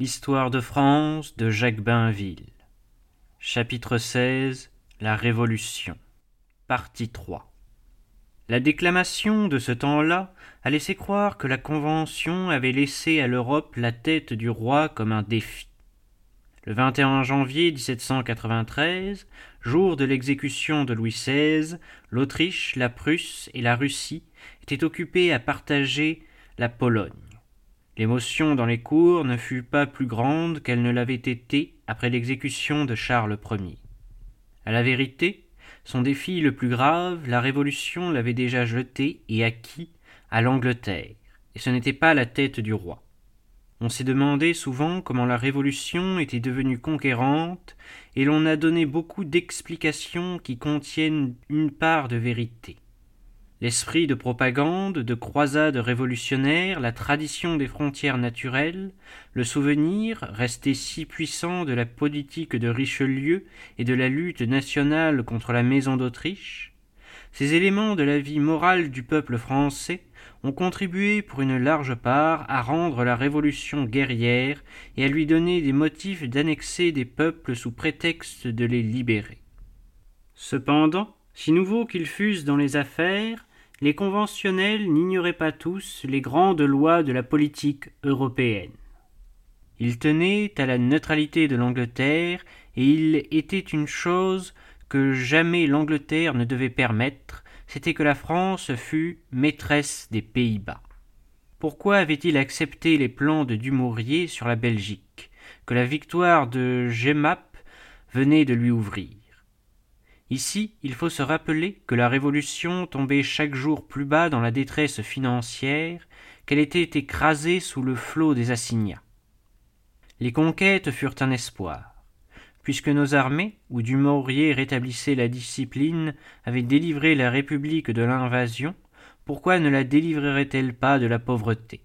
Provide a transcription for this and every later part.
Histoire de France de Jacques Bainville. Chapitre XVI La Révolution. Partie 3. La déclamation de ce temps-là a laissé croire que la Convention avait laissé à l'Europe la tête du roi comme un défi. Le 21 janvier 1793, jour de l'exécution de Louis XVI, l'Autriche, la Prusse et la Russie étaient occupées à partager la Pologne. L'émotion dans les cours ne fut pas plus grande qu'elle ne l'avait été après l'exécution de Charles Ier. À la vérité, son défi le plus grave, la Révolution l'avait déjà jeté et acquis à l'Angleterre, et ce n'était pas la tête du roi. On s'est demandé souvent comment la Révolution était devenue conquérante, et l'on a donné beaucoup d'explications qui contiennent une part de vérité. L'esprit de propagande, de croisade révolutionnaire, la tradition des frontières naturelles, le souvenir, resté si puissant de la politique de Richelieu et de la lutte nationale contre la maison d'Autriche, ces éléments de la vie morale du peuple français ont contribué pour une large part à rendre la révolution guerrière et à lui donner des motifs d'annexer des peuples sous prétexte de les libérer. Cependant, si nouveaux qu'ils fussent dans les affaires, les conventionnels n'ignoraient pas tous les grandes lois de la politique européenne. Ils tenaient à la neutralité de l'Angleterre, et il était une chose que jamais l'Angleterre ne devait permettre, c'était que la France fût maîtresse des Pays-Bas. Pourquoi avait-il accepté les plans de Dumouriez sur la Belgique, que la victoire de Gemap venait de lui ouvrir? Ici, il faut se rappeler que la Révolution tombait chaque jour plus bas dans la détresse financière, qu'elle était écrasée sous le flot des assignats. Les conquêtes furent un espoir. Puisque nos armées, où Dumouriez rétablissait la discipline, avaient délivré la République de l'invasion, pourquoi ne la délivrerait-elle pas de la pauvreté?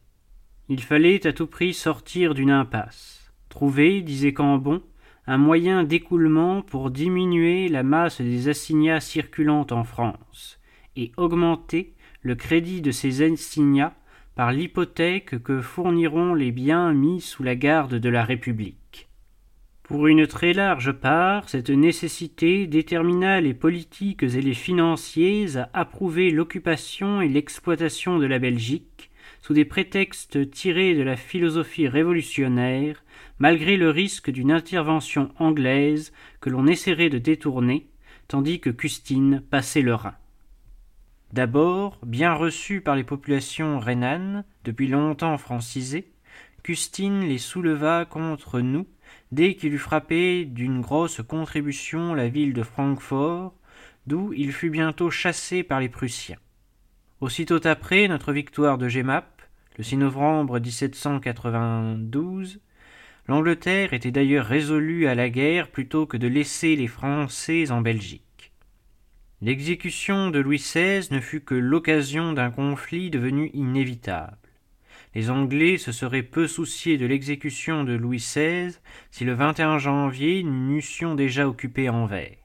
Il fallait à tout prix sortir d'une impasse. Trouver, disait Cambon, un moyen d'écoulement pour diminuer la masse des assignats circulant en France et augmenter le crédit de ces assignats par l'hypothèque que fourniront les biens mis sous la garde de la République. Pour une très large part, cette nécessité détermina les politiques et les financiers à approuver l'occupation et l'exploitation de la Belgique sous des prétextes tirés de la philosophie révolutionnaire malgré le risque d'une intervention anglaise que l'on essaierait de détourner, tandis que Custine passait le Rhin. D'abord, bien reçu par les populations rhénanes, depuis longtemps francisées, Custine les souleva contre nous dès qu'il eut frappé d'une grosse contribution la ville de Francfort, d'où il fut bientôt chassé par les Prussiens. Aussitôt après notre victoire de Gemap, le 6 novembre 1792, L'Angleterre était d'ailleurs résolue à la guerre plutôt que de laisser les Français en Belgique. L'exécution de Louis XVI ne fut que l'occasion d'un conflit devenu inévitable. Les Anglais se seraient peu souciés de l'exécution de Louis XVI si le 21 janvier nous n'eussions déjà occupé Anvers.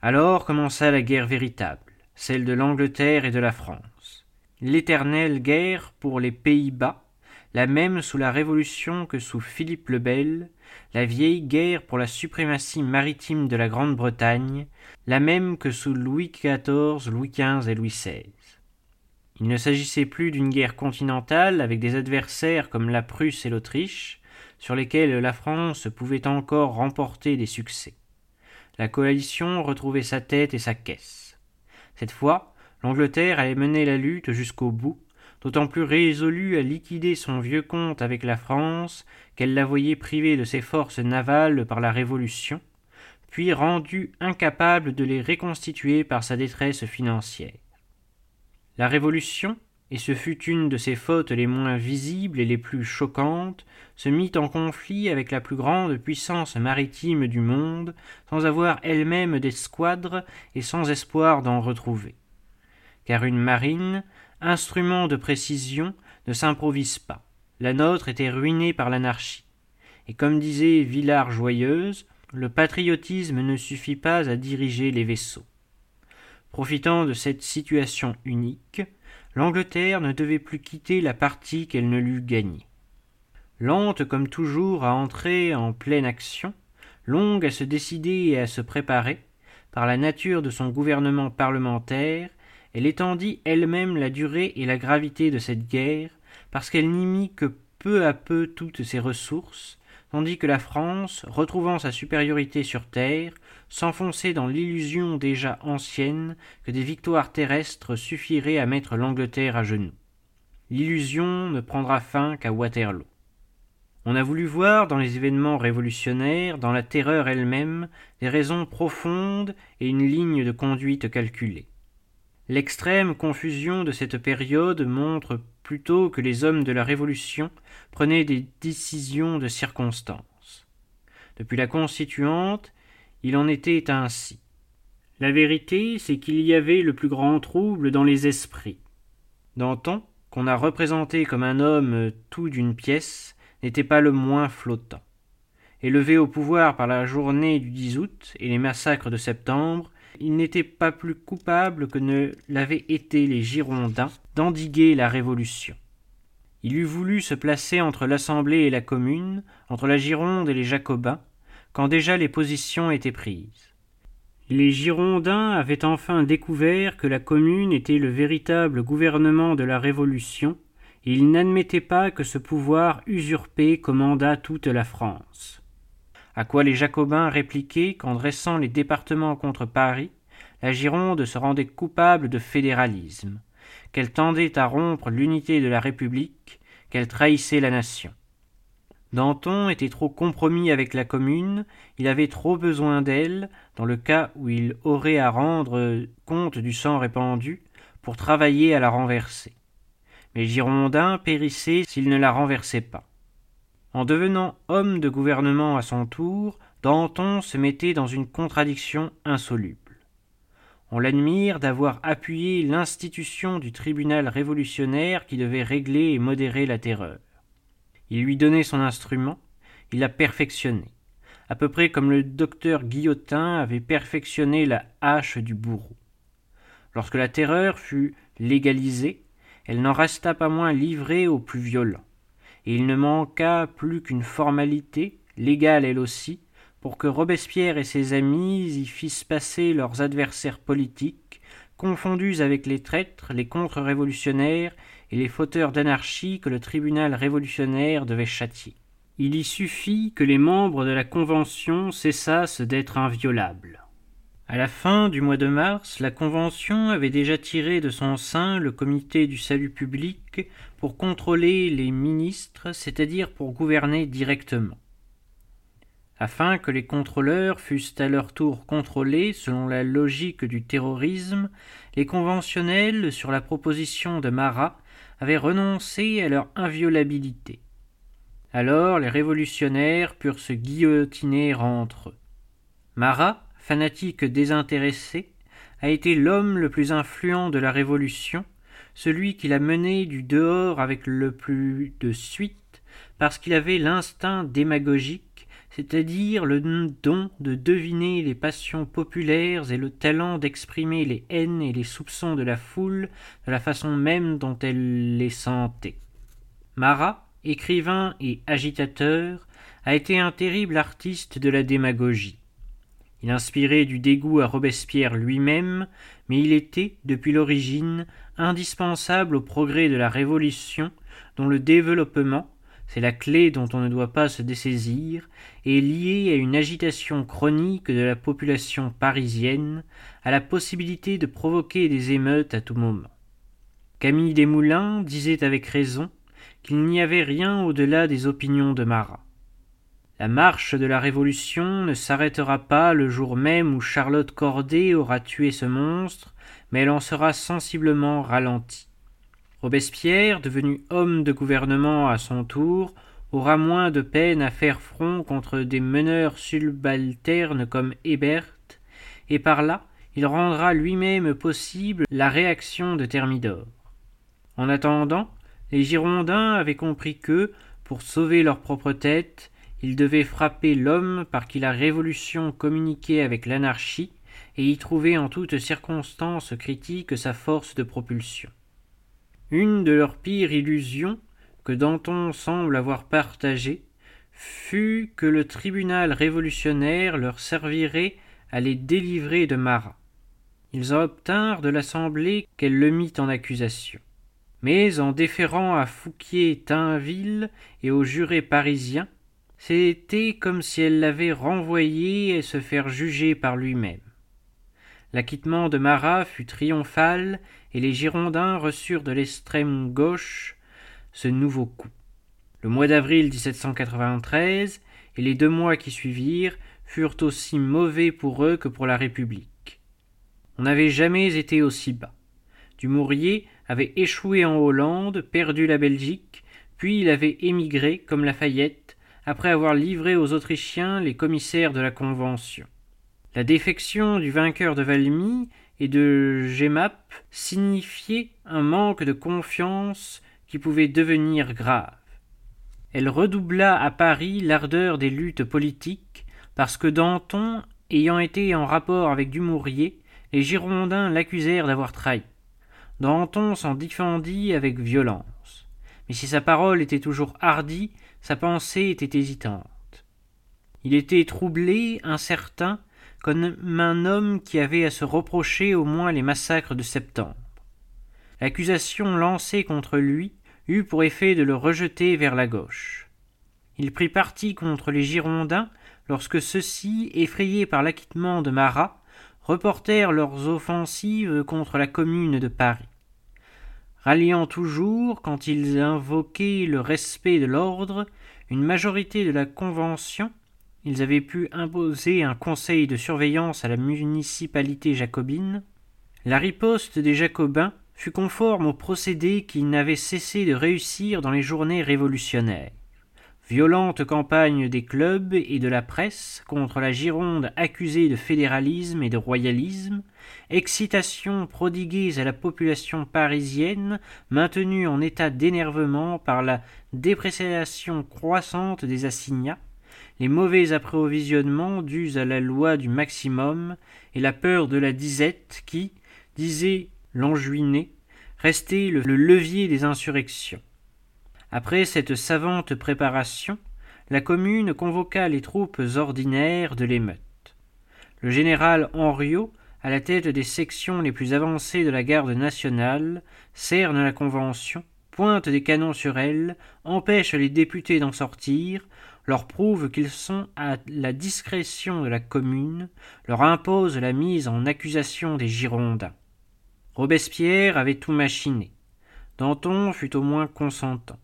Alors commença la guerre véritable, celle de l'Angleterre et de la France. L'éternelle guerre pour les Pays-Bas, la même sous la Révolution que sous Philippe le Bel, la vieille guerre pour la suprématie maritime de la Grande-Bretagne, la même que sous Louis XIV, Louis XV et Louis XVI. Il ne s'agissait plus d'une guerre continentale avec des adversaires comme la Prusse et l'Autriche, sur lesquels la France pouvait encore remporter des succès. La coalition retrouvait sa tête et sa caisse. Cette fois, l'Angleterre allait mener la lutte jusqu'au bout, d'autant plus résolue à liquider son vieux compte avec la France qu'elle la voyait privée de ses forces navales par la Révolution, puis rendue incapable de les reconstituer par sa détresse financière. La Révolution, et ce fut une de ses fautes les moins visibles et les plus choquantes, se mit en conflit avec la plus grande puissance maritime du monde, sans avoir elle-même d'escadre et sans espoir d'en retrouver. Car une marine, instrument de précision, ne s'improvise pas. La nôtre était ruinée par l'anarchie. Et comme disait Villard Joyeuse, le patriotisme ne suffit pas à diriger les vaisseaux. Profitant de cette situation unique, l'Angleterre ne devait plus quitter la partie qu'elle ne l'eût gagnée. lente comme toujours à entrer en pleine action, longue à se décider et à se préparer, par la nature de son gouvernement parlementaire, elle étendit elle-même la durée et la gravité de cette guerre, parce qu'elle n'y mit que peu à peu toutes ses ressources, tandis que la France, retrouvant sa supériorité sur terre, s'enfonçait dans l'illusion déjà ancienne que des victoires terrestres suffiraient à mettre l'Angleterre à genoux. L'illusion ne prendra fin qu'à Waterloo. On a voulu voir dans les événements révolutionnaires, dans la terreur elle-même, des raisons profondes et une ligne de conduite calculée. L'extrême confusion de cette période montre plutôt que les hommes de la Révolution prenaient des décisions de circonstance. Depuis la Constituante, il en était ainsi. La vérité, c'est qu'il y avait le plus grand trouble dans les esprits. Danton, qu'on a représenté comme un homme tout d'une pièce, n'était pas le moins flottant. Élevé au pouvoir par la journée du 10 août et les massacres de septembre, il n'était pas plus coupable que ne l'avaient été les Girondins d'endiguer la Révolution. Il eût voulu se placer entre l'Assemblée et la Commune, entre la Gironde et les Jacobins, quand déjà les positions étaient prises. Les Girondins avaient enfin découvert que la Commune était le véritable gouvernement de la Révolution, et ils n'admettaient pas que ce pouvoir usurpé commandât toute la France. À quoi les Jacobins répliquaient qu'en dressant les départements contre Paris, la Gironde se rendait coupable de fédéralisme, qu'elle tendait à rompre l'unité de la République, qu'elle trahissait la nation. Danton était trop compromis avec la commune, il avait trop besoin d'elle, dans le cas où il aurait à rendre compte du sang répandu, pour travailler à la renverser. Mais Girondin périssait s'il ne la renversait pas. En devenant homme de gouvernement à son tour, Danton se mettait dans une contradiction insoluble. On l'admire d'avoir appuyé l'institution du tribunal révolutionnaire qui devait régler et modérer la terreur. Il lui donnait son instrument, il l'a perfectionné, à peu près comme le docteur Guillotin avait perfectionné la hache du bourreau. Lorsque la terreur fut légalisée, elle n'en resta pas moins livrée aux plus violents il ne manqua plus qu'une formalité, légale elle aussi, pour que Robespierre et ses amis y fissent passer leurs adversaires politiques, confondus avec les traîtres, les contre-révolutionnaires et les fauteurs d'anarchie que le tribunal révolutionnaire devait châtier. Il y suffit que les membres de la Convention cessassent d'être inviolables. À la fin du mois de mars, la Convention avait déjà tiré de son sein le Comité du salut public pour contrôler les ministres, c'est-à-dire pour gouverner directement. Afin que les contrôleurs fussent à leur tour contrôlés selon la logique du terrorisme, les conventionnels, sur la proposition de Marat, avaient renoncé à leur inviolabilité. Alors les révolutionnaires purent se guillotiner entre eux. Marat, fanatique désintéressé, a été l'homme le plus influent de la Révolution, celui qui l'a mené du dehors avec le plus de suite, parce qu'il avait l'instinct démagogique, c'est-à-dire le don de deviner les passions populaires et le talent d'exprimer les haines et les soupçons de la foule de la façon même dont elle les sentait. Marat, écrivain et agitateur, a été un terrible artiste de la démagogie. Il inspirait du dégoût à Robespierre lui-même, mais il était, depuis l'origine, indispensable au progrès de la Révolution, dont le développement, c'est la clé dont on ne doit pas se dessaisir, est lié à une agitation chronique de la population parisienne, à la possibilité de provoquer des émeutes à tout moment. Camille Desmoulins disait avec raison qu'il n'y avait rien au-delà des opinions de Marat. La marche de la Révolution ne s'arrêtera pas le jour même où Charlotte Corday aura tué ce monstre, mais elle en sera sensiblement ralentie. Robespierre, devenu homme de gouvernement à son tour, aura moins de peine à faire front contre des meneurs subalternes comme Hébert, et par là il rendra lui-même possible la réaction de Thermidor. En attendant, les Girondins avaient compris que, pour sauver leur propre tête, il devait frapper l'homme par qui la révolution communiquait avec l'anarchie et y trouver en toutes circonstances critiques sa force de propulsion. Une de leurs pires illusions que Danton semble avoir partagé fut que le tribunal révolutionnaire leur servirait à les délivrer de Marat. Ils obtinrent de l'Assemblée qu'elle le mit en accusation. Mais en déférant à Fouquier-Tinville et aux jurés parisiens, c'était comme si elle l'avait renvoyé et se faire juger par lui-même. L'acquittement de Marat fut triomphal et les Girondins reçurent de l'extrême gauche ce nouveau coup. Le mois d'avril 1793 et les deux mois qui suivirent furent aussi mauvais pour eux que pour la République. On n'avait jamais été aussi bas. Dumouriez avait échoué en Hollande, perdu la Belgique, puis il avait émigré, comme Lafayette, après avoir livré aux Autrichiens les commissaires de la Convention. La défection du vainqueur de Valmy et de Gemap signifiait un manque de confiance qui pouvait devenir grave. Elle redoubla à Paris l'ardeur des luttes politiques, parce que Danton, ayant été en rapport avec Dumouriez, les Girondins l'accusèrent d'avoir trahi. Danton s'en défendit avec violence. Mais si sa parole était toujours hardie, sa pensée était hésitante. Il était troublé, incertain, comme un homme qui avait à se reprocher au moins les massacres de septembre. L'accusation lancée contre lui eut pour effet de le rejeter vers la gauche. Il prit parti contre les Girondins lorsque ceux-ci, effrayés par l'acquittement de Marat, reportèrent leurs offensives contre la commune de Paris. Ralliant toujours, quand ils invoquaient le respect de l'ordre, une majorité de la Convention, ils avaient pu imposer un conseil de surveillance à la municipalité jacobine, la riposte des Jacobins fut conforme au procédé qui n'avait cessé de réussir dans les journées révolutionnaires. Violente campagne des clubs et de la presse contre la Gironde accusée de fédéralisme et de royalisme, excitation prodiguée à la population parisienne maintenue en état d'énervement par la dépréciation croissante des assignats, les mauvais approvisionnements dus à la loi du maximum et la peur de la disette qui, disait l'Anjuiné, restait le levier des insurrections. Après cette savante préparation, la commune convoqua les troupes ordinaires de l'émeute. Le général Henriot, à la tête des sections les plus avancées de la garde nationale, cerne la convention, pointe des canons sur elle, empêche les députés d'en sortir, leur prouve qu'ils sont à la discrétion de la commune, leur impose la mise en accusation des Girondins. Robespierre avait tout machiné. Danton fut au moins consentant.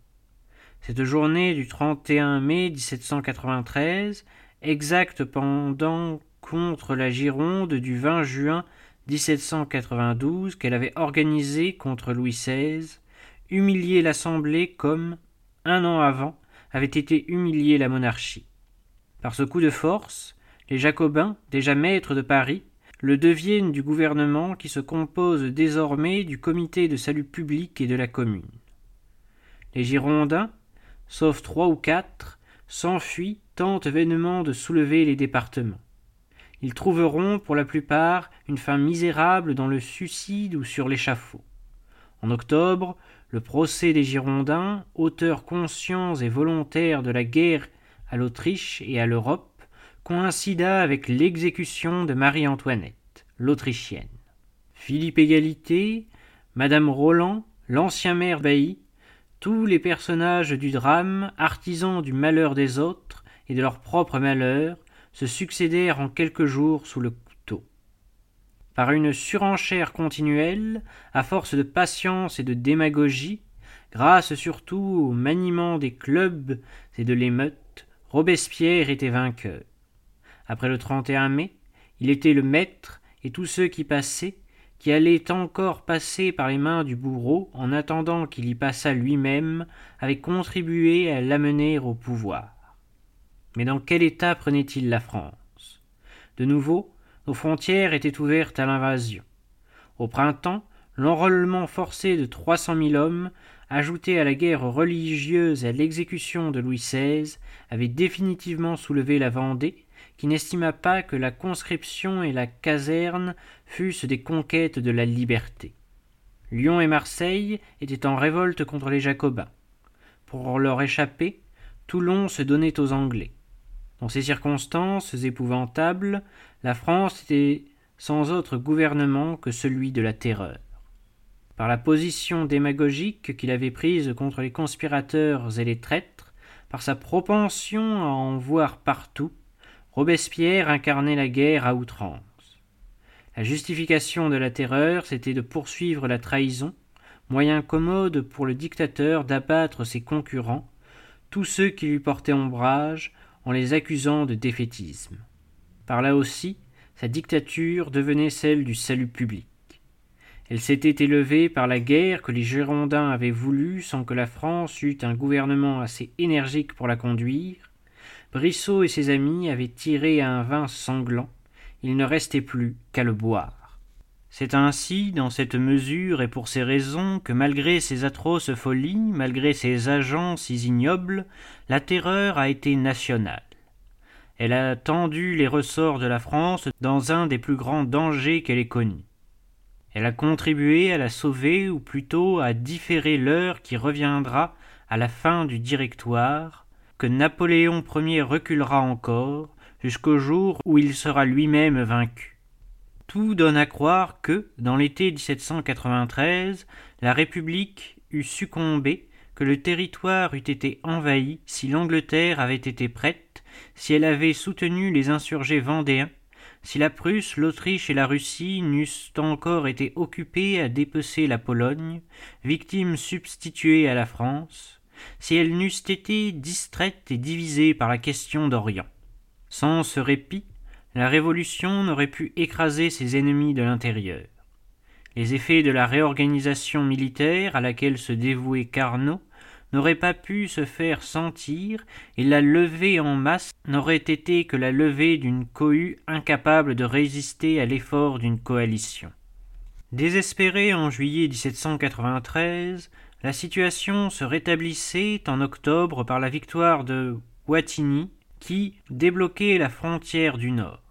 Cette journée du 31 mai 1793, exacte pendant contre la Gironde du 20 juin 1792 qu'elle avait organisée contre Louis XVI, humiliait l'Assemblée comme, un an avant, avait été humiliée la monarchie. Par ce coup de force, les Jacobins, déjà maîtres de Paris, le deviennent du gouvernement qui se compose désormais du comité de salut public et de la commune. Les Girondins, sauf trois ou quatre, s'enfuient, tentent vainement de soulever les départements. Ils trouveront, pour la plupart, une fin misérable dans le suicide ou sur l'échafaud. En octobre, le procès des Girondins, auteurs conscients et volontaires de la guerre à l'Autriche et à l'Europe, coïncida avec l'exécution de Marie-Antoinette, l'Autrichienne. Philippe Égalité, Madame Roland, l'ancien maire bailli, tous les personnages du drame, artisans du malheur des autres et de leur propre malheur, se succédèrent en quelques jours sous le couteau. Par une surenchère continuelle, à force de patience et de démagogie, grâce surtout au maniement des clubs et de l'émeute, Robespierre était vainqueur. Après le 31 mai, il était le maître, et tous ceux qui passaient, qui allaient encore passer par les mains du bourreau en attendant qu'il y passât lui-même, avaient contribué à l'amener au pouvoir. Mais dans quel état prenait-il la France? De nouveau, nos frontières étaient ouvertes à l'invasion. Au printemps, l'enrôlement forcé de trois cent mille hommes, ajouté à la guerre religieuse et à l'exécution de Louis XVI, avait définitivement soulevé la Vendée, n'estima pas que la conscription et la caserne fussent des conquêtes de la liberté. Lyon et Marseille étaient en révolte contre les Jacobins. pour leur échapper, Toulon se donnait aux Anglais. Dans ces circonstances épouvantables, la France était sans autre gouvernement que celui de la terreur. Par la position démagogique qu'il avait prise contre les conspirateurs et les traîtres, par sa propension à en voir partout, Robespierre incarnait la guerre à outrance. La justification de la terreur, c'était de poursuivre la trahison, moyen commode pour le dictateur d'abattre ses concurrents, tous ceux qui lui portaient ombrage, en les accusant de défaitisme. Par là aussi, sa dictature devenait celle du salut public. Elle s'était élevée par la guerre que les Girondins avaient voulu sans que la France eût un gouvernement assez énergique pour la conduire. Brissot et ses amis avaient tiré un vin sanglant. Il ne restait plus qu'à le boire. C'est ainsi, dans cette mesure et pour ces raisons, que malgré ces atroces folies, malgré ces agents si ignobles, la terreur a été nationale. Elle a tendu les ressorts de la France dans un des plus grands dangers qu'elle ait connus. Elle a contribué à la sauver, ou plutôt à différer l'heure qui reviendra à la fin du Directoire, Napoléon Ier reculera encore, jusqu'au jour où il sera lui-même vaincu. Tout donne à croire que, dans l'été 1793, la République eût succombé, que le territoire eût été envahi si l'Angleterre avait été prête si elle avait soutenu les insurgés vendéens, si la Prusse, l'Autriche et la Russie n'eussent encore été occupées à dépecer la Pologne, victime substituée à la France, si elles n'eussent été distraites et divisées par la question d'Orient. Sans ce répit, la Révolution n'aurait pu écraser ses ennemis de l'intérieur. Les effets de la réorganisation militaire à laquelle se dévouait Carnot n'aurait pas pu se faire sentir, et la levée en masse n'aurait été que la levée d'une cohue incapable de résister à l'effort d'une coalition. Désespérée en juillet 1793, la situation se rétablissait en octobre par la victoire de Wattignies qui débloquait la frontière du Nord.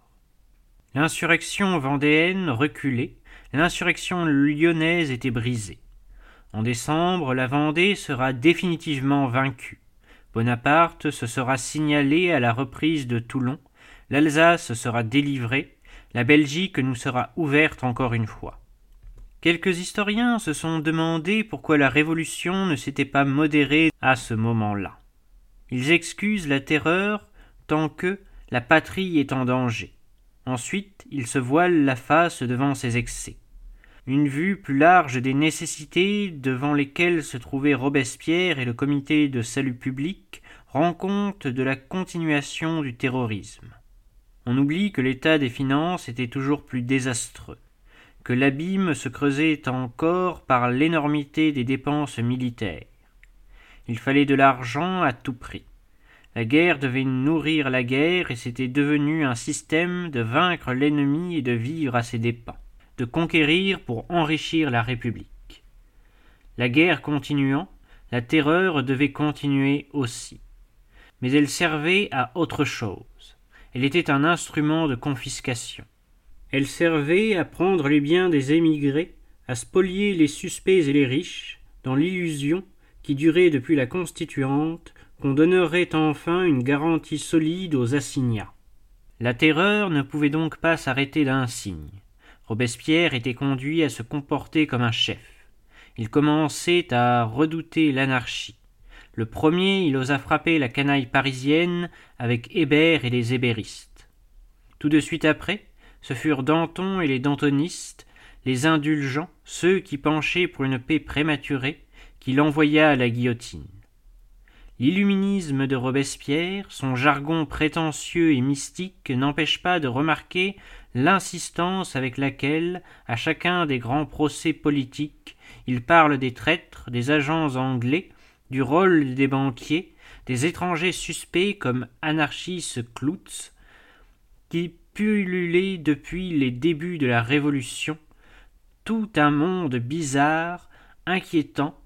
L'insurrection vendéenne reculait, l'insurrection lyonnaise était brisée. En décembre, la Vendée sera définitivement vaincue. Bonaparte se sera signalé à la reprise de Toulon, l'Alsace sera délivrée, la Belgique nous sera ouverte encore une fois. Quelques historiens se sont demandé pourquoi la Révolution ne s'était pas modérée à ce moment-là. Ils excusent la terreur tant que la patrie est en danger. Ensuite, ils se voilent la face devant ses excès une vue plus large des nécessités devant lesquelles se trouvaient Robespierre et le comité de salut public rend compte de la continuation du terrorisme. On oublie que l'état des finances était toujours plus désastreux, que l'abîme se creusait encore par l'énormité des dépenses militaires. Il fallait de l'argent à tout prix. La guerre devait nourrir la guerre et c'était devenu un système de vaincre l'ennemi et de vivre à ses dépens de conquérir pour enrichir la République. La guerre continuant, la terreur devait continuer aussi. Mais elle servait à autre chose. Elle était un instrument de confiscation. Elle servait à prendre les biens des émigrés, à spolier les suspects et les riches, dans l'illusion, qui durait depuis la Constituante, qu'on donnerait enfin une garantie solide aux assignats. La terreur ne pouvait donc pas s'arrêter d'un signe. Robespierre était conduit à se comporter comme un chef. Il commençait à redouter l'anarchie. Le premier, il osa frapper la canaille parisienne avec Hébert et les hébéristes. Tout de suite après, ce furent Danton et les dantonistes, les indulgents, ceux qui penchaient pour une paix prématurée, qu'il envoya à la guillotine. L'illuminisme de Robespierre, son jargon prétentieux et mystique n'empêche pas de remarquer l'insistance avec laquelle, à chacun des grands procès politiques, il parle des traîtres, des agents anglais, du rôle des banquiers, des étrangers suspects comme Anarchis Cloutz, qui depuis les débuts de la Révolution, tout un monde bizarre, inquiétant,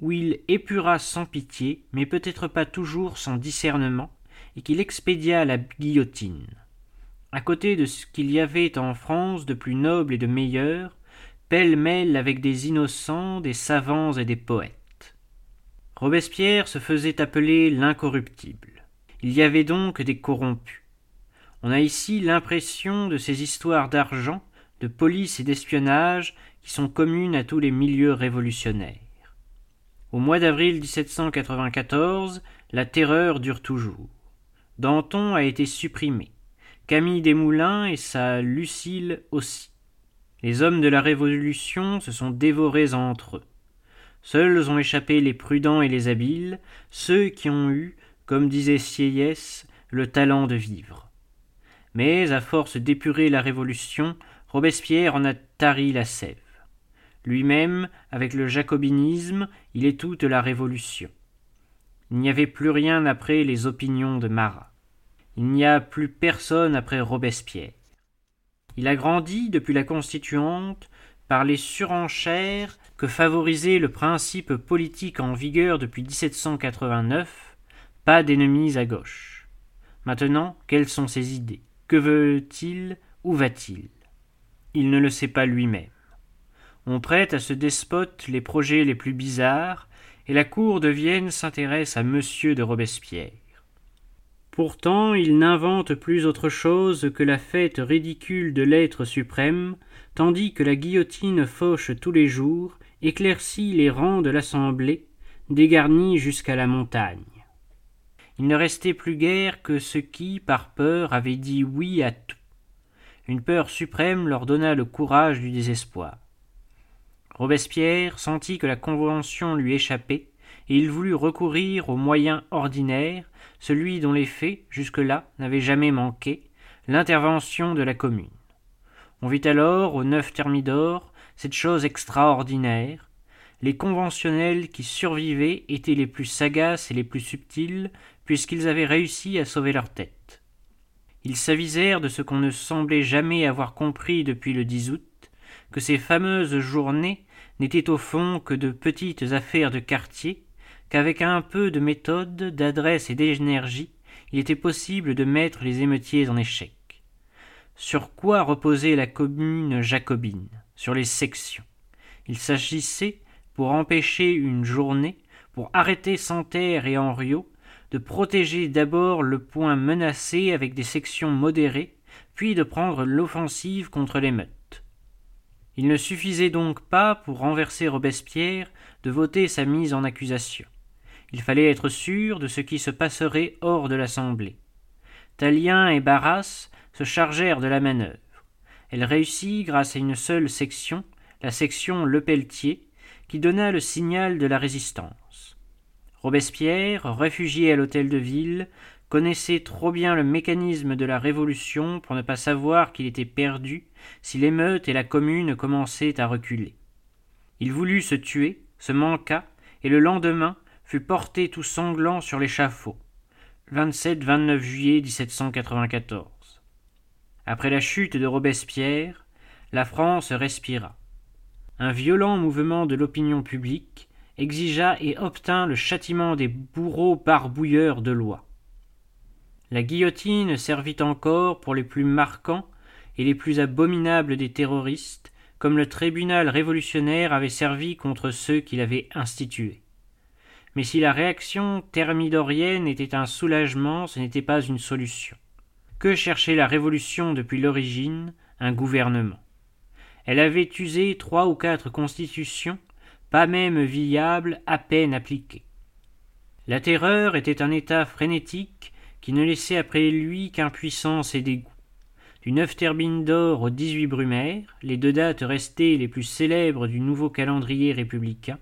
où il épura sans pitié, mais peut-être pas toujours sans discernement, et qu'il expédia à la guillotine à côté de ce qu'il y avait en France de plus noble et de meilleur, pêle-mêle avec des innocents, des savants et des poètes. Robespierre se faisait appeler l'incorruptible. Il y avait donc des corrompus. On a ici l'impression de ces histoires d'argent, de police et d'espionnage qui sont communes à tous les milieux révolutionnaires. Au mois d'avril 1794, la terreur dure toujours. Danton a été supprimé. Camille Desmoulins et sa Lucille aussi. Les hommes de la Révolution se sont dévorés entre eux. Seuls ont échappé les prudents et les habiles, ceux qui ont eu, comme disait Sieyès, le talent de vivre. Mais, à force d'épurer la Révolution, Robespierre en a tari la sève. Lui-même, avec le jacobinisme, il est toute la Révolution. Il n'y avait plus rien après les opinions de Marat. Il n'y a plus personne après Robespierre. Il a grandi depuis la Constituante par les surenchères que favorisait le principe politique en vigueur depuis 1789, pas d'ennemis à gauche. Maintenant, quelles sont ses idées? Que veut-il Où va-t-il? Il ne le sait pas lui-même. On prête à ce despote les projets les plus bizarres, et la cour de Vienne s'intéresse à monsieur de Robespierre. Pourtant il n'invente plus autre chose que la fête ridicule de l'être suprême, tandis que la guillotine fauche tous les jours, éclaircit les rangs de l'assemblée, dégarnit jusqu'à la montagne. Il ne restait plus guère que ceux qui, par peur, avaient dit oui à tout. Une peur suprême leur donna le courage du désespoir. Robespierre sentit que la Convention lui échappait, et il voulut recourir aux moyens ordinaires, celui dont les faits, jusque-là, n'avaient jamais manqué, l'intervention de la commune. On vit alors, au neuf Thermidor, cette chose extraordinaire. Les conventionnels qui survivaient étaient les plus sagaces et les plus subtils, puisqu'ils avaient réussi à sauver leur tête. Ils s'avisèrent de ce qu'on ne semblait jamais avoir compris depuis le 10 août, que ces fameuses journées n'étaient au fond que de petites affaires de quartier, qu'avec un peu de méthode, d'adresse et d'énergie, il était possible de mettre les émeutiers en échec. Sur quoi reposait la commune jacobine? Sur les sections. Il s'agissait, pour empêcher une journée, pour arrêter Santerre et Henriot, de protéger d'abord le point menacé avec des sections modérées, puis de prendre l'offensive contre l'émeute. Il ne suffisait donc pas, pour renverser Robespierre, de voter sa mise en accusation. Il fallait être sûr de ce qui se passerait hors de l'Assemblée. Talien et Barras se chargèrent de la manœuvre. Elle réussit grâce à une seule section, la section Lepelletier, qui donna le signal de la résistance. Robespierre, réfugié à l'hôtel de ville, connaissait trop bien le mécanisme de la Révolution pour ne pas savoir qu'il était perdu si l'émeute et la commune commençaient à reculer. Il voulut se tuer, se manqua, et le lendemain, fut porté tout sanglant sur l'échafaud. 27-29 juillet 1794. Après la chute de Robespierre, la France respira. Un violent mouvement de l'opinion publique exigea et obtint le châtiment des bourreaux barbouilleurs de loi. La guillotine servit encore pour les plus marquants et les plus abominables des terroristes, comme le tribunal révolutionnaire avait servi contre ceux qui l'avaient institué. Mais si la réaction thermidorienne était un soulagement, ce n'était pas une solution. Que cherchait la Révolution depuis l'origine? Un gouvernement. Elle avait usé trois ou quatre constitutions, pas même viables, à peine appliquées. La terreur était un état frénétique qui ne laissait après lui qu'impuissance et dégoût. Du 9 Terbine d'or au 18 Brumaire, les deux dates restées les plus célèbres du nouveau calendrier républicain,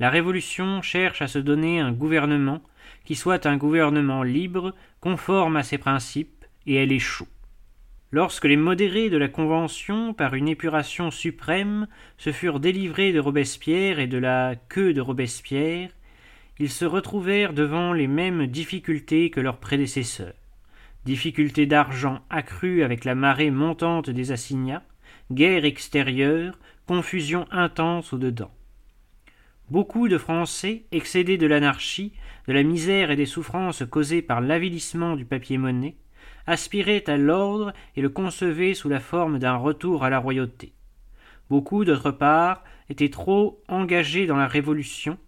la Révolution cherche à se donner un gouvernement qui soit un gouvernement libre, conforme à ses principes, et elle échoue. Lorsque les modérés de la Convention, par une épuration suprême, se furent délivrés de Robespierre et de la queue de Robespierre, ils se retrouvèrent devant les mêmes difficultés que leurs prédécesseurs. Difficultés d'argent accrues avec la marée montante des assignats, guerre extérieure, confusion intense au-dedans. Beaucoup de Français, excédés de l'anarchie, de la misère et des souffrances causées par l'avilissement du papier-monnaie, aspiraient à l'ordre et le concevaient sous la forme d'un retour à la royauté. Beaucoup, d'autre part, étaient trop engagés dans la Révolution,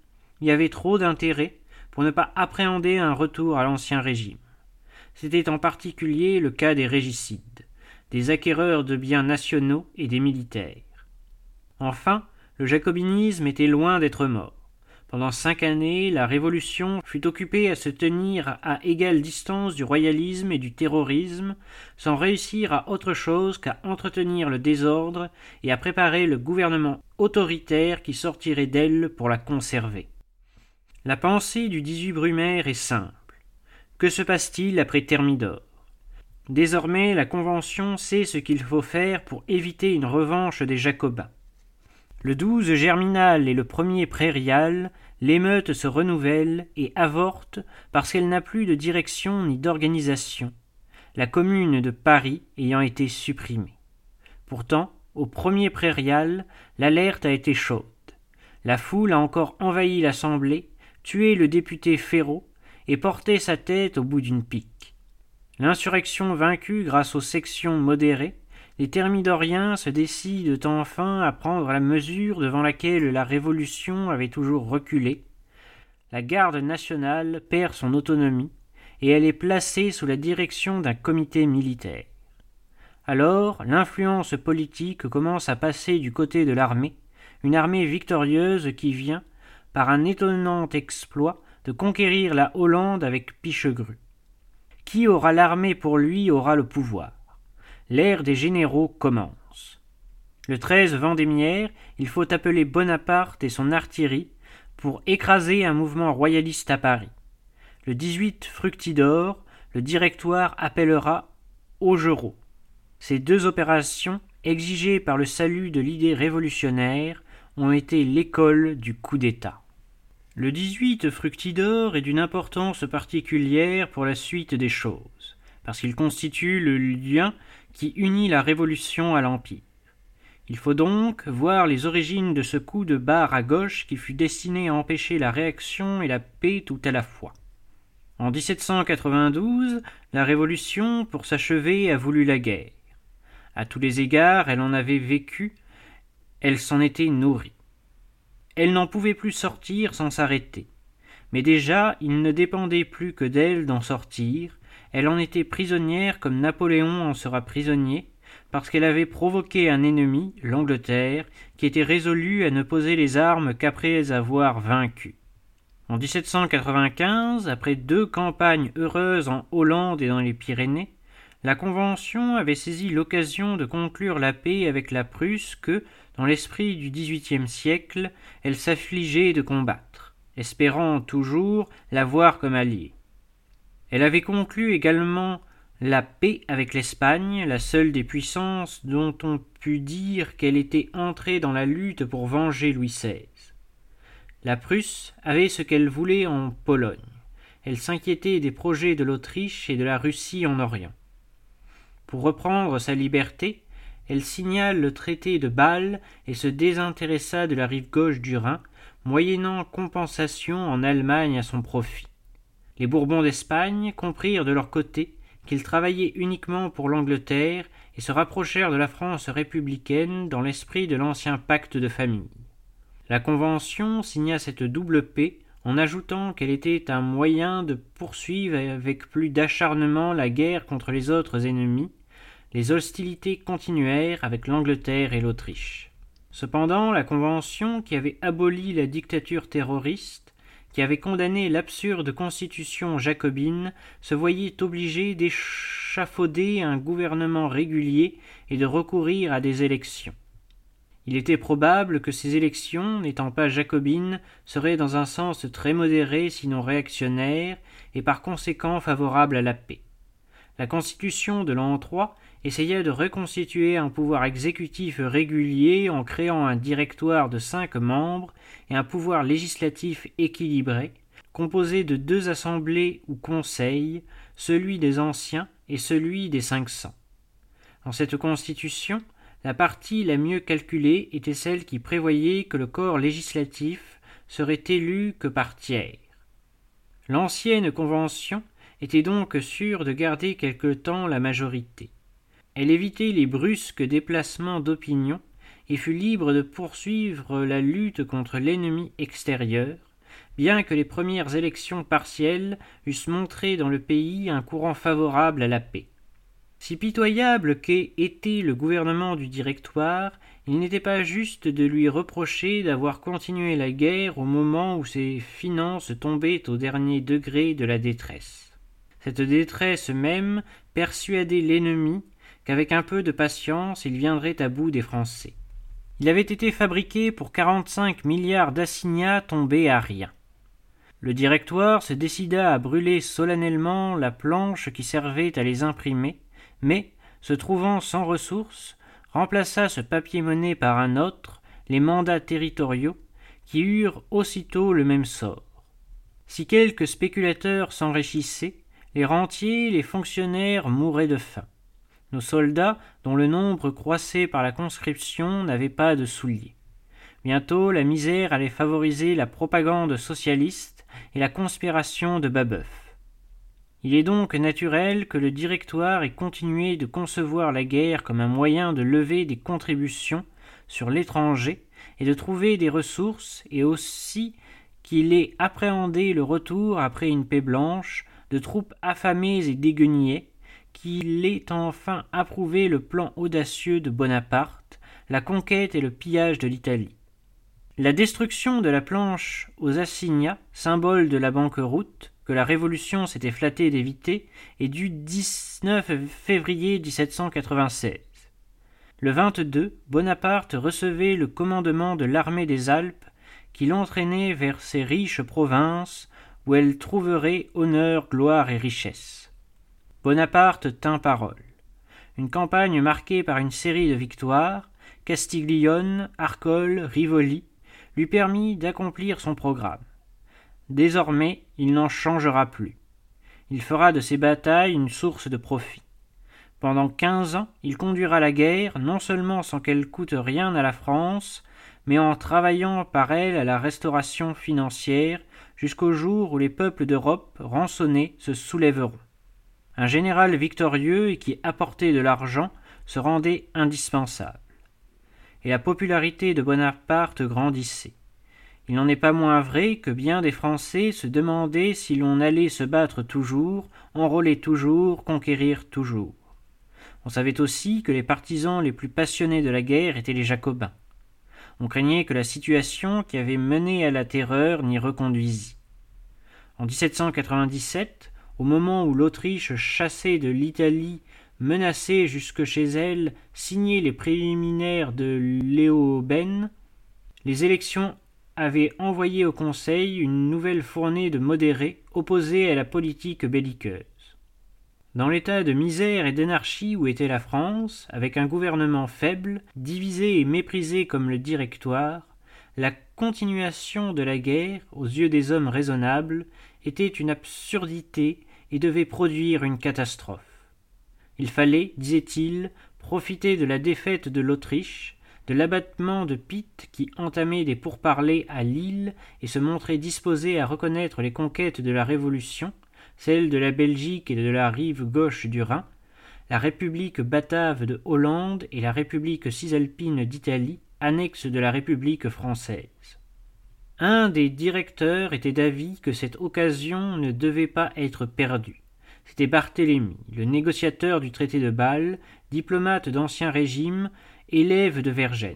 y avait trop d'intérêt pour ne pas appréhender un retour à l'ancien régime. C'était en particulier le cas des régicides, des acquéreurs de biens nationaux et des militaires. Enfin, le jacobinisme était loin d'être mort. Pendant cinq années, la Révolution fut occupée à se tenir à égale distance du royalisme et du terrorisme, sans réussir à autre chose qu'à entretenir le désordre et à préparer le gouvernement autoritaire qui sortirait d'elle pour la conserver. La pensée du 18 Brumaire est simple. Que se passe-t-il après Thermidor? Désormais, la Convention sait ce qu'il faut faire pour éviter une revanche des Jacobins. Le 12 germinal et le premier prairial, l'émeute se renouvelle et avorte parce qu'elle n'a plus de direction ni d'organisation, la commune de Paris ayant été supprimée. Pourtant, au premier prairial, l'alerte a été chaude. La foule a encore envahi l'Assemblée, tué le député Féraud et porté sa tête au bout d'une pique. L'insurrection vaincue grâce aux sections modérées, les thermidoriens se décident enfin à prendre la mesure devant laquelle la Révolution avait toujours reculé. La garde nationale perd son autonomie et elle est placée sous la direction d'un comité militaire. Alors, l'influence politique commence à passer du côté de l'armée, une armée victorieuse qui vient, par un étonnant exploit, de conquérir la Hollande avec Pichegru. Qui aura l'armée pour lui aura le pouvoir l'ère des généraux commence. Le 13 Vendémiaire, il faut appeler Bonaparte et son artillerie pour écraser un mouvement royaliste à Paris. Le 18 Fructidor, le Directoire appellera Augereau. Ces deux opérations, exigées par le salut de l'idée révolutionnaire, ont été l'école du coup d'État. Le 18 Fructidor est d'une importance particulière pour la suite des choses, parce qu'il constitue le lien qui unit la Révolution à l'Empire. Il faut donc voir les origines de ce coup de barre à gauche qui fut destiné à empêcher la réaction et la paix tout à la fois. En 1792, la Révolution, pour s'achever, a voulu la guerre. À tous les égards, elle en avait vécu, elle s'en était nourrie. Elle n'en pouvait plus sortir sans s'arrêter. Mais déjà, il ne dépendait plus que d'elle d'en sortir, elle en était prisonnière comme Napoléon en sera prisonnier, parce qu'elle avait provoqué un ennemi, l'Angleterre, qui était résolu à ne poser les armes qu'après avoir vaincu. En 1795, après deux campagnes heureuses en Hollande et dans les Pyrénées, la Convention avait saisi l'occasion de conclure la paix avec la Prusse que, dans l'esprit du XVIIIe siècle, elle s'affligeait de combattre, espérant toujours la voir comme alliée. Elle avait conclu également la paix avec l'Espagne, la seule des puissances dont on put dire qu'elle était entrée dans la lutte pour venger Louis XVI. La Prusse avait ce qu'elle voulait en Pologne. Elle s'inquiétait des projets de l'Autriche et de la Russie en Orient. Pour reprendre sa liberté, elle signa le traité de Bâle et se désintéressa de la rive gauche du Rhin, moyennant compensation en Allemagne à son profit. Les Bourbons d'Espagne comprirent de leur côté qu'ils travaillaient uniquement pour l'Angleterre et se rapprochèrent de la France républicaine dans l'esprit de l'ancien pacte de famille. La Convention signa cette double paix en ajoutant qu'elle était un moyen de poursuivre avec plus d'acharnement la guerre contre les autres ennemis. Les hostilités continuèrent avec l'Angleterre et l'Autriche. Cependant, la Convention, qui avait aboli la dictature terroriste, qui avait condamné l'absurde constitution jacobine, se voyait obligé d'échafauder un gouvernement régulier et de recourir à des élections. Il était probable que ces élections, n'étant pas jacobines, seraient dans un sens très modéré sinon réactionnaire, et par conséquent favorables à la paix. La constitution de l'an III essaya de reconstituer un pouvoir exécutif régulier en créant un directoire de cinq membres et un pouvoir législatif équilibré, composé de deux assemblées ou conseils, celui des anciens et celui des cinq cents. Dans cette constitution, la partie la mieux calculée était celle qui prévoyait que le corps législatif serait élu que par tiers. L'ancienne convention était donc sûre de garder quelque temps la majorité. Elle évitait les brusques déplacements d'opinion et fut libre de poursuivre la lutte contre l'ennemi extérieur, bien que les premières élections partielles eussent montré dans le pays un courant favorable à la paix. Si pitoyable qu'ait été le gouvernement du Directoire, il n'était pas juste de lui reprocher d'avoir continué la guerre au moment où ses finances tombaient au dernier degré de la détresse. Cette détresse même persuadait l'ennemi qu'avec un peu de patience il viendrait à bout des Français. Il avait été fabriqué pour quarante-cinq milliards d'assignats tombés à rien. Le directoire se décida à brûler solennellement la planche qui servait à les imprimer, mais, se trouvant sans ressources, remplaça ce papier-monnaie par un autre, les mandats territoriaux, qui eurent aussitôt le même sort. Si quelques spéculateurs s'enrichissaient, les rentiers, les fonctionnaires mouraient de faim. Nos soldats, dont le nombre croissait par la conscription, n'avaient pas de souliers. Bientôt la misère allait favoriser la propagande socialiste et la conspiration de Babeuf. Il est donc naturel que le Directoire ait continué de concevoir la guerre comme un moyen de lever des contributions sur l'étranger et de trouver des ressources, et aussi qu'il ait appréhendé le retour après une paix blanche de troupes affamées et déguenillées, qu'il ait enfin approuvé le plan audacieux de Bonaparte, la conquête et le pillage de l'Italie. La destruction de la planche aux assignats, symbole de la banqueroute, que la Révolution s'était flattée d'éviter est du 19 février 1796. Le 22, Bonaparte recevait le commandement de l'armée des Alpes qui l'entraînait vers ces riches provinces où elle trouverait honneur, gloire et richesse. Bonaparte tint parole. Une campagne marquée par une série de victoires, Castiglione, Arcole, Rivoli, lui permit d'accomplir son programme. Désormais, il n'en changera plus. Il fera de ces batailles une source de profit. Pendant quinze ans, il conduira la guerre, non seulement sans qu'elle coûte rien à la France, mais en travaillant par elle à la restauration financière, jusqu'au jour où les peuples d'Europe, rançonnés, se soulèveront. Un général victorieux et qui apportait de l'argent se rendait indispensable. Et la popularité de Bonaparte grandissait. Il n'en est pas moins vrai que bien des Français se demandaient si l'on allait se battre toujours, enrôler toujours, conquérir toujours. On savait aussi que les partisans les plus passionnés de la guerre étaient les Jacobins. On craignait que la situation qui avait mené à la terreur n'y reconduisît. En 1797, au moment où l'Autriche chassée de l'Italie menaçait jusque chez elle signer les préliminaires de Léoben, les élections avait envoyé au Conseil une nouvelle fournée de modérés opposés à la politique belliqueuse. Dans l'état de misère et d'anarchie où était la France, avec un gouvernement faible, divisé et méprisé comme le Directoire, la continuation de la guerre, aux yeux des hommes raisonnables, était une absurdité et devait produire une catastrophe. Il fallait, disait-il, profiter de la défaite de l'Autriche, de l'abattement de Pitt qui entamait des pourparlers à Lille et se montrait disposé à reconnaître les conquêtes de la Révolution, celles de la Belgique et de la rive gauche du Rhin, la République batave de Hollande et la République cisalpine d'Italie, annexe de la République française. Un des directeurs était d'avis que cette occasion ne devait pas être perdue. C'était Barthélemy, le négociateur du traité de Bâle, diplomate d'ancien régime, élève de Vergennes.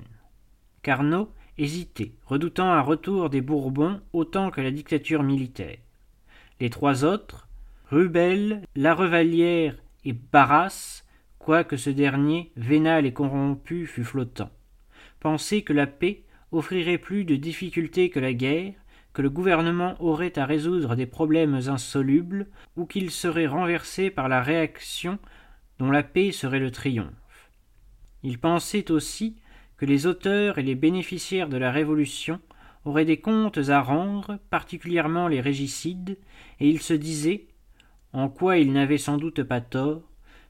Carnot hésitait, redoutant un retour des Bourbons autant que la dictature militaire. Les trois autres, Rubel, La Revalière et Barras, quoique ce dernier, vénal et corrompu, fût flottant, pensaient que la paix offrirait plus de difficultés que la guerre, que le gouvernement aurait à résoudre des problèmes insolubles, ou qu'il serait renversé par la réaction dont la paix serait le triomphe. Il pensait aussi que les auteurs et les bénéficiaires de la Révolution auraient des comptes à rendre, particulièrement les régicides, et il se disait, en quoi il n'avait sans doute pas tort,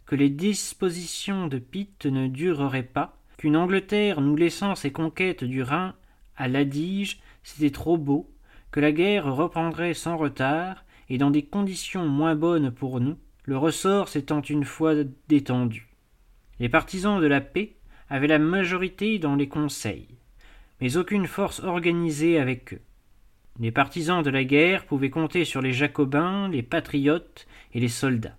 que les dispositions de Pitt ne dureraient pas, qu'une Angleterre nous laissant ses conquêtes du Rhin à l'Adige, c'était trop beau, que la guerre reprendrait sans retard, et dans des conditions moins bonnes pour nous, le ressort s'étant une fois détendu. Les partisans de la paix avaient la majorité dans les conseils, mais aucune force organisée avec eux. Les partisans de la guerre pouvaient compter sur les Jacobins, les patriotes et les soldats.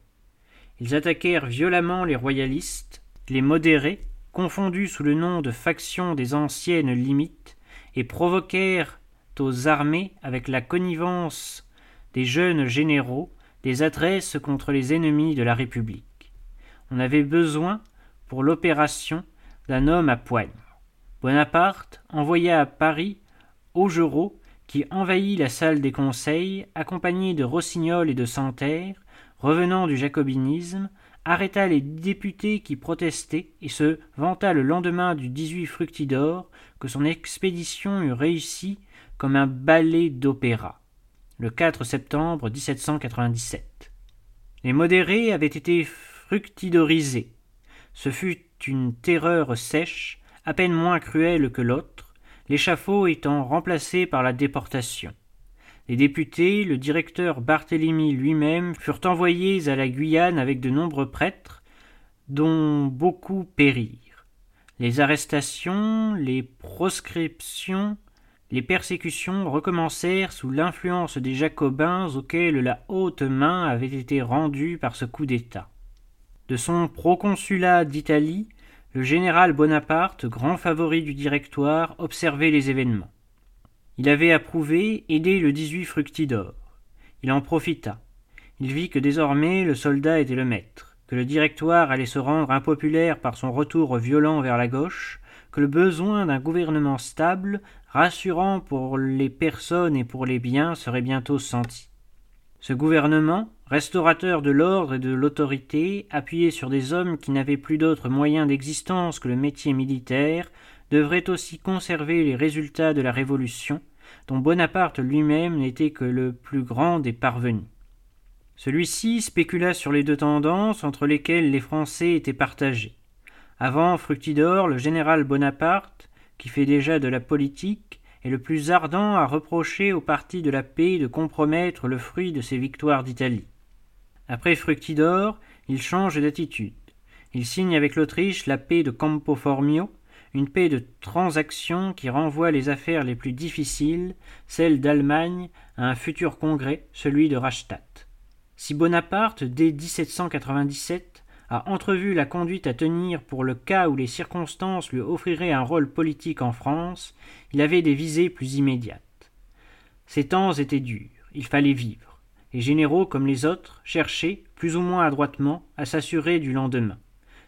Ils attaquèrent violemment les royalistes, les modérés, confondus sous le nom de factions des anciennes limites, et provoquèrent aux armées, avec la connivence des jeunes généraux, des adresses contre les ennemis de la République. On avait besoin, pour l'opération, d'un homme à poigne. Bonaparte envoya à Paris Augereau, qui envahit la salle des conseils, accompagné de Rossignol et de Santerre, revenant du jacobinisme, arrêta les députés qui protestaient et se vanta le lendemain du 18 Fructidor que son expédition eut réussi comme un ballet d'opéra, le 4 septembre 1797. Les modérés avaient été fructidorisés. Ce fut une terreur sèche, à peine moins cruelle que l'autre, l'échafaud étant remplacé par la déportation. Les députés, le directeur Barthélemy lui-même furent envoyés à la Guyane avec de nombreux prêtres, dont beaucoup périrent. Les arrestations, les proscriptions, les persécutions recommencèrent sous l'influence des Jacobins auxquels la haute main avait été rendue par ce coup d'État. De son proconsulat d'Italie, le général Bonaparte, grand favori du Directoire, observait les événements. Il avait approuvé, aidé le 18 Fructidor. Il en profita. Il vit que désormais le soldat était le maître, que le Directoire allait se rendre impopulaire par son retour violent vers la gauche, que le besoin d'un gouvernement stable, rassurant pour les personnes et pour les biens, serait bientôt senti. Ce gouvernement, restaurateur de l'ordre et de l'autorité, appuyé sur des hommes qui n'avaient plus d'autre moyen d'existence que le métier militaire, devrait aussi conserver les résultats de la Révolution, dont Bonaparte lui-même n'était que le plus grand des parvenus. Celui-ci spécula sur les deux tendances entre lesquelles les Français étaient partagés. Avant Fructidor, le général Bonaparte, qui fait déjà de la politique, est le plus ardent à reprocher au parti de la paix de compromettre le fruit de ses victoires d'Italie. Après Fructidor, il change d'attitude. Il signe avec l'Autriche la paix de Campo Formio, une paix de transaction qui renvoie les affaires les plus difficiles, celles d'Allemagne, à un futur congrès, celui de Rastatt. Si Bonaparte, dès 1797, a entrevu la conduite à tenir pour le cas où les circonstances lui offriraient un rôle politique en France, il avait des visées plus immédiates. Ces temps étaient durs, il fallait vivre. Les généraux, comme les autres, cherchaient, plus ou moins adroitement, à s'assurer du lendemain.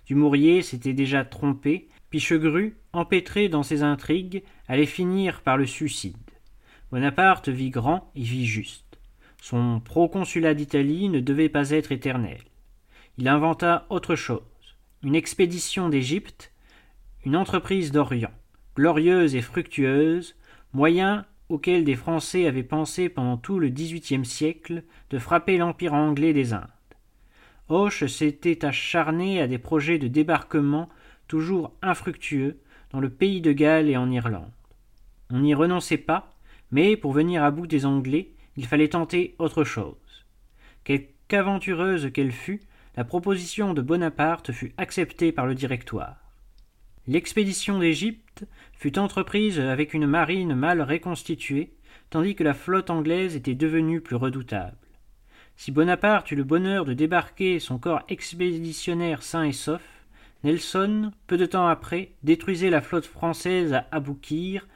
Dumouriez s'était déjà trompé, Pichegru, empêtré dans ses intrigues, allait finir par le suicide. Bonaparte vit grand et vit juste. Son proconsulat d'Italie ne devait pas être éternel il inventa autre chose, une expédition d'Égypte, une entreprise d'Orient, glorieuse et fructueuse, moyen auquel des Français avaient pensé pendant tout le XVIIIe siècle de frapper l'empire anglais des Indes. Hoche s'était acharné à des projets de débarquement toujours infructueux dans le pays de Galles et en Irlande. On n'y renonçait pas, mais pour venir à bout des Anglais, il fallait tenter autre chose. Quelque aventureuse qu'elle fût, la proposition de Bonaparte fut acceptée par le Directoire. L'expédition d'Égypte fut entreprise avec une marine mal reconstituée, tandis que la flotte anglaise était devenue plus redoutable. Si Bonaparte eut le bonheur de débarquer son corps expéditionnaire sain et sauf, Nelson, peu de temps après, détruisait la flotte française à Aboukir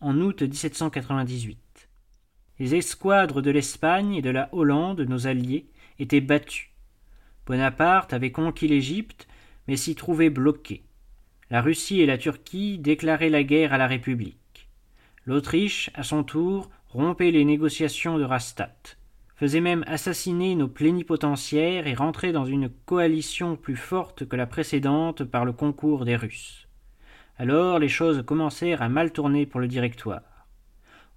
en août 1798. Les escadres de l'Espagne et de la Hollande, nos alliés, étaient battus. Bonaparte avait conquis l'Égypte, mais s'y trouvait bloqué. La Russie et la Turquie déclaraient la guerre à la République. L'Autriche, à son tour, rompait les négociations de Rastatt, faisait même assassiner nos plénipotentiaires et rentrait dans une coalition plus forte que la précédente par le concours des Russes. Alors les choses commencèrent à mal tourner pour le Directoire.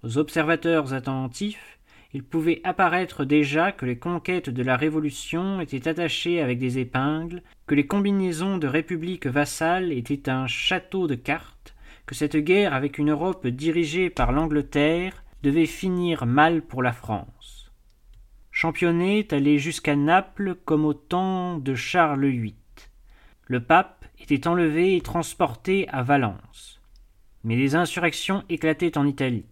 Aux observateurs attentifs, il pouvait apparaître déjà que les conquêtes de la Révolution étaient attachées avec des épingles, que les combinaisons de républiques vassales étaient un château de cartes, que cette guerre avec une Europe dirigée par l'Angleterre devait finir mal pour la France. Championnet allait jusqu'à Naples comme au temps de Charles VIII. Le pape était enlevé et transporté à Valence. Mais des insurrections éclataient en Italie.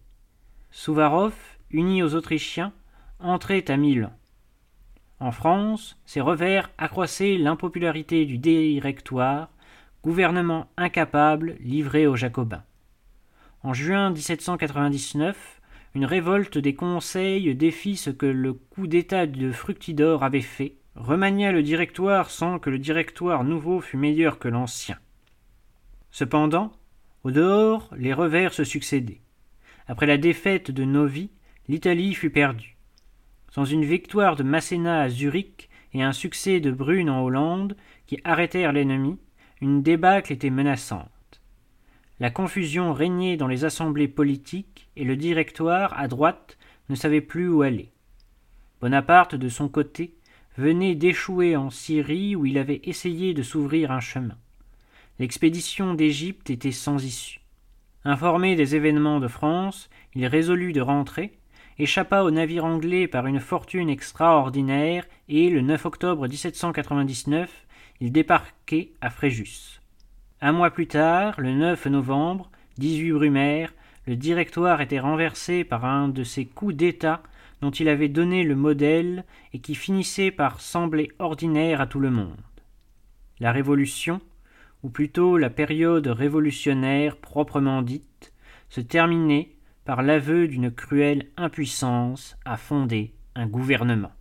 Souvarov, uni aux Autrichiens, entrait à Milan. En France, ces revers accroissaient l'impopularité du Directoire, gouvernement incapable livré aux Jacobins. En juin 1799, une révolte des conseils défit ce que le coup d'État de Fructidor avait fait, remania le directoire sans que le directoire nouveau fût meilleur que l'ancien. Cependant, au dehors, les revers se succédaient. Après la défaite de Novi, l'Italie fut perdue. Sans une victoire de Masséna à Zurich et un succès de Brune en Hollande, qui arrêtèrent l'ennemi, une débâcle était menaçante. La confusion régnait dans les assemblées politiques et le directoire, à droite, ne savait plus où aller. Bonaparte, de son côté, venait d'échouer en Syrie où il avait essayé de s'ouvrir un chemin. L'expédition d'Égypte était sans issue. Informé des événements de France, il résolut de rentrer, échappa au navire anglais par une fortune extraordinaire et, le 9 octobre 1799, il débarquait à Fréjus. Un mois plus tard, le 9 novembre, 18 Brumaire, le directoire était renversé par un de ces coups d'État dont il avait donné le modèle et qui finissait par sembler ordinaire à tout le monde. La Révolution, ou plutôt la période révolutionnaire proprement dite, se terminait par l'aveu d'une cruelle impuissance à fonder un gouvernement.